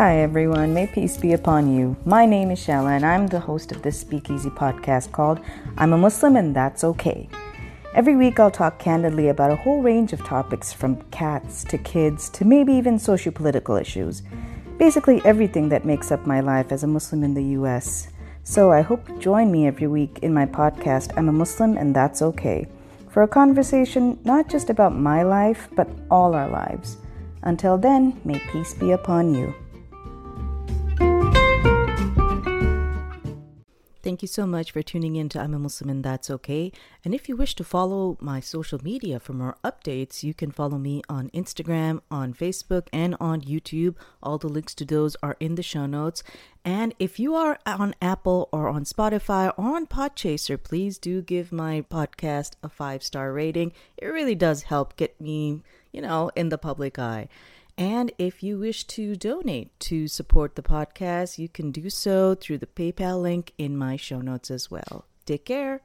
Hi, everyone. May peace be upon you. My name is Shella, and I'm the host of this Speakeasy podcast called I'm a Muslim and That's Okay. Every week, I'll talk candidly about a whole range of topics from cats to kids to maybe even sociopolitical issues. Basically, everything that makes up my life as a Muslim in the US. So I hope you join me every week in my podcast, I'm a Muslim and That's Okay, for a conversation not just about my life, but all our lives. Until then, may peace be upon you. Thank you so much for tuning in to I'm a Muslim and That's Okay. And if you wish to follow my social media for more updates, you can follow me on Instagram, on Facebook, and on YouTube. All the links to those are in the show notes. And if you are on Apple or on Spotify or on Podchaser, please do give my podcast a five star rating. It really does help get me, you know, in the public eye. And if you wish to donate to support the podcast, you can do so through the PayPal link in my show notes as well. Take care.